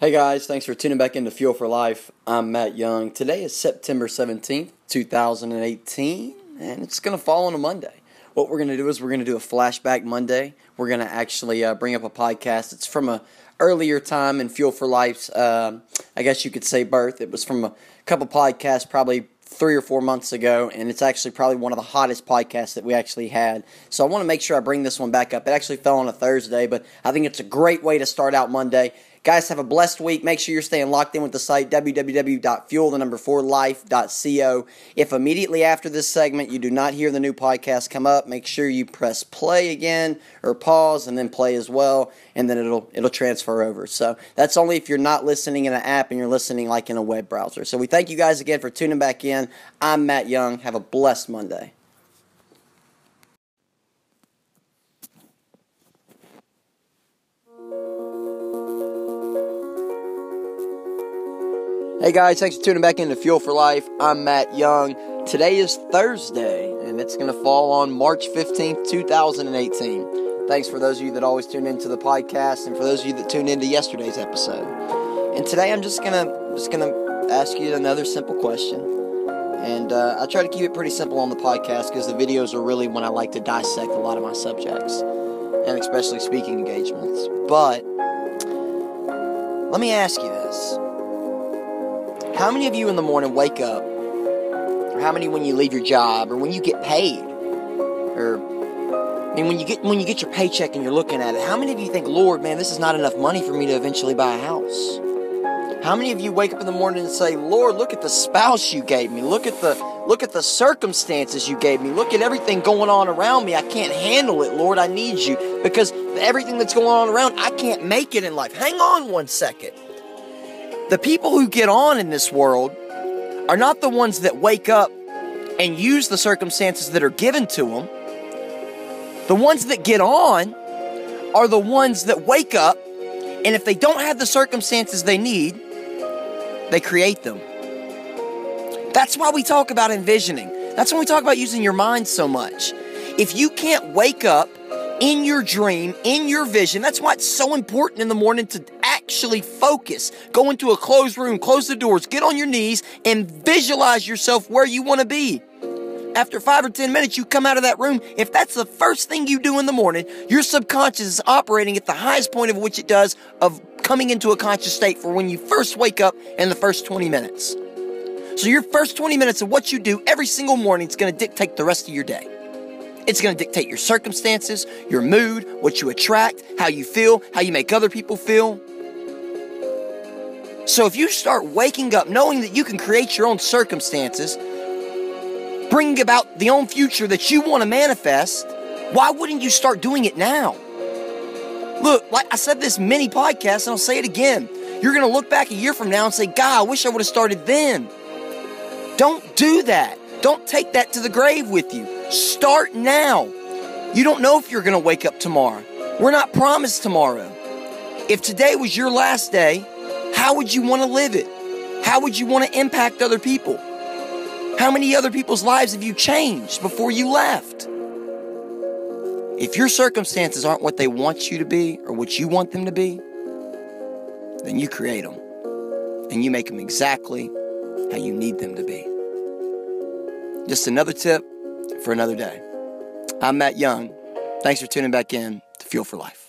Hey guys, thanks for tuning back into Fuel for Life. I'm Matt Young. Today is September 17th, 2018, and it's going to fall on a Monday. What we're going to do is we're going to do a flashback Monday. We're going to actually uh, bring up a podcast. It's from a earlier time in Fuel for Life's, uh, I guess you could say, birth. It was from a couple podcasts, probably three or four months ago, and it's actually probably one of the hottest podcasts that we actually had. So I want to make sure I bring this one back up. It actually fell on a Thursday, but I think it's a great way to start out Monday. Guys, have a blessed week. Make sure you're staying locked in with the site www.fuel the number 4 life.co. If immediately after this segment you do not hear the new podcast come up, make sure you press play again or pause and then play as well and then it'll it'll transfer over. So, that's only if you're not listening in an app and you're listening like in a web browser. So, we thank you guys again for tuning back in. I'm Matt Young. Have a blessed Monday. Hey guys, thanks for tuning back into Fuel for Life. I'm Matt Young. Today is Thursday, and it's going to fall on March 15th, 2018. Thanks for those of you that always tune into the podcast, and for those of you that tuned into yesterday's episode. And today I'm just gonna just gonna ask you another simple question, and uh, I try to keep it pretty simple on the podcast because the videos are really when I like to dissect a lot of my subjects, and especially speaking engagements. But let me ask you this. How many of you in the morning wake up, or how many when you leave your job, or when you get paid, or I mean, when you get when you get your paycheck and you're looking at it, how many of you think, Lord, man, this is not enough money for me to eventually buy a house? How many of you wake up in the morning and say, Lord, look at the spouse you gave me, look at the look at the circumstances you gave me, look at everything going on around me. I can't handle it, Lord. I need you because everything that's going on around, I can't make it in life. Hang on one second. The people who get on in this world are not the ones that wake up and use the circumstances that are given to them. The ones that get on are the ones that wake up, and if they don't have the circumstances they need, they create them. That's why we talk about envisioning. That's when we talk about using your mind so much. If you can't wake up in your dream, in your vision, that's why it's so important in the morning to actually focus. Go into a closed room, close the doors, get on your knees, and visualize yourself where you want to be. After five or 10 minutes, you come out of that room. If that's the first thing you do in the morning, your subconscious is operating at the highest point of which it does of coming into a conscious state for when you first wake up in the first 20 minutes. So, your first 20 minutes of what you do every single morning is going to dictate the rest of your day. It's going to dictate your circumstances, your mood, what you attract, how you feel, how you make other people feel. So if you start waking up knowing that you can create your own circumstances, bring about the own future that you want to manifest, why wouldn't you start doing it now? Look, like I said this many podcasts, and I'll say it again. You're going to look back a year from now and say, God, I wish I would have started then. Don't do that. Don't take that to the grave with you. Start now. You don't know if you're going to wake up tomorrow. We're not promised tomorrow. If today was your last day, how would you want to live it? How would you want to impact other people? How many other people's lives have you changed before you left? If your circumstances aren't what they want you to be or what you want them to be, then you create them and you make them exactly how you need them to be. Just another tip for another day. I'm Matt Young. Thanks for tuning back in to Fuel for Life.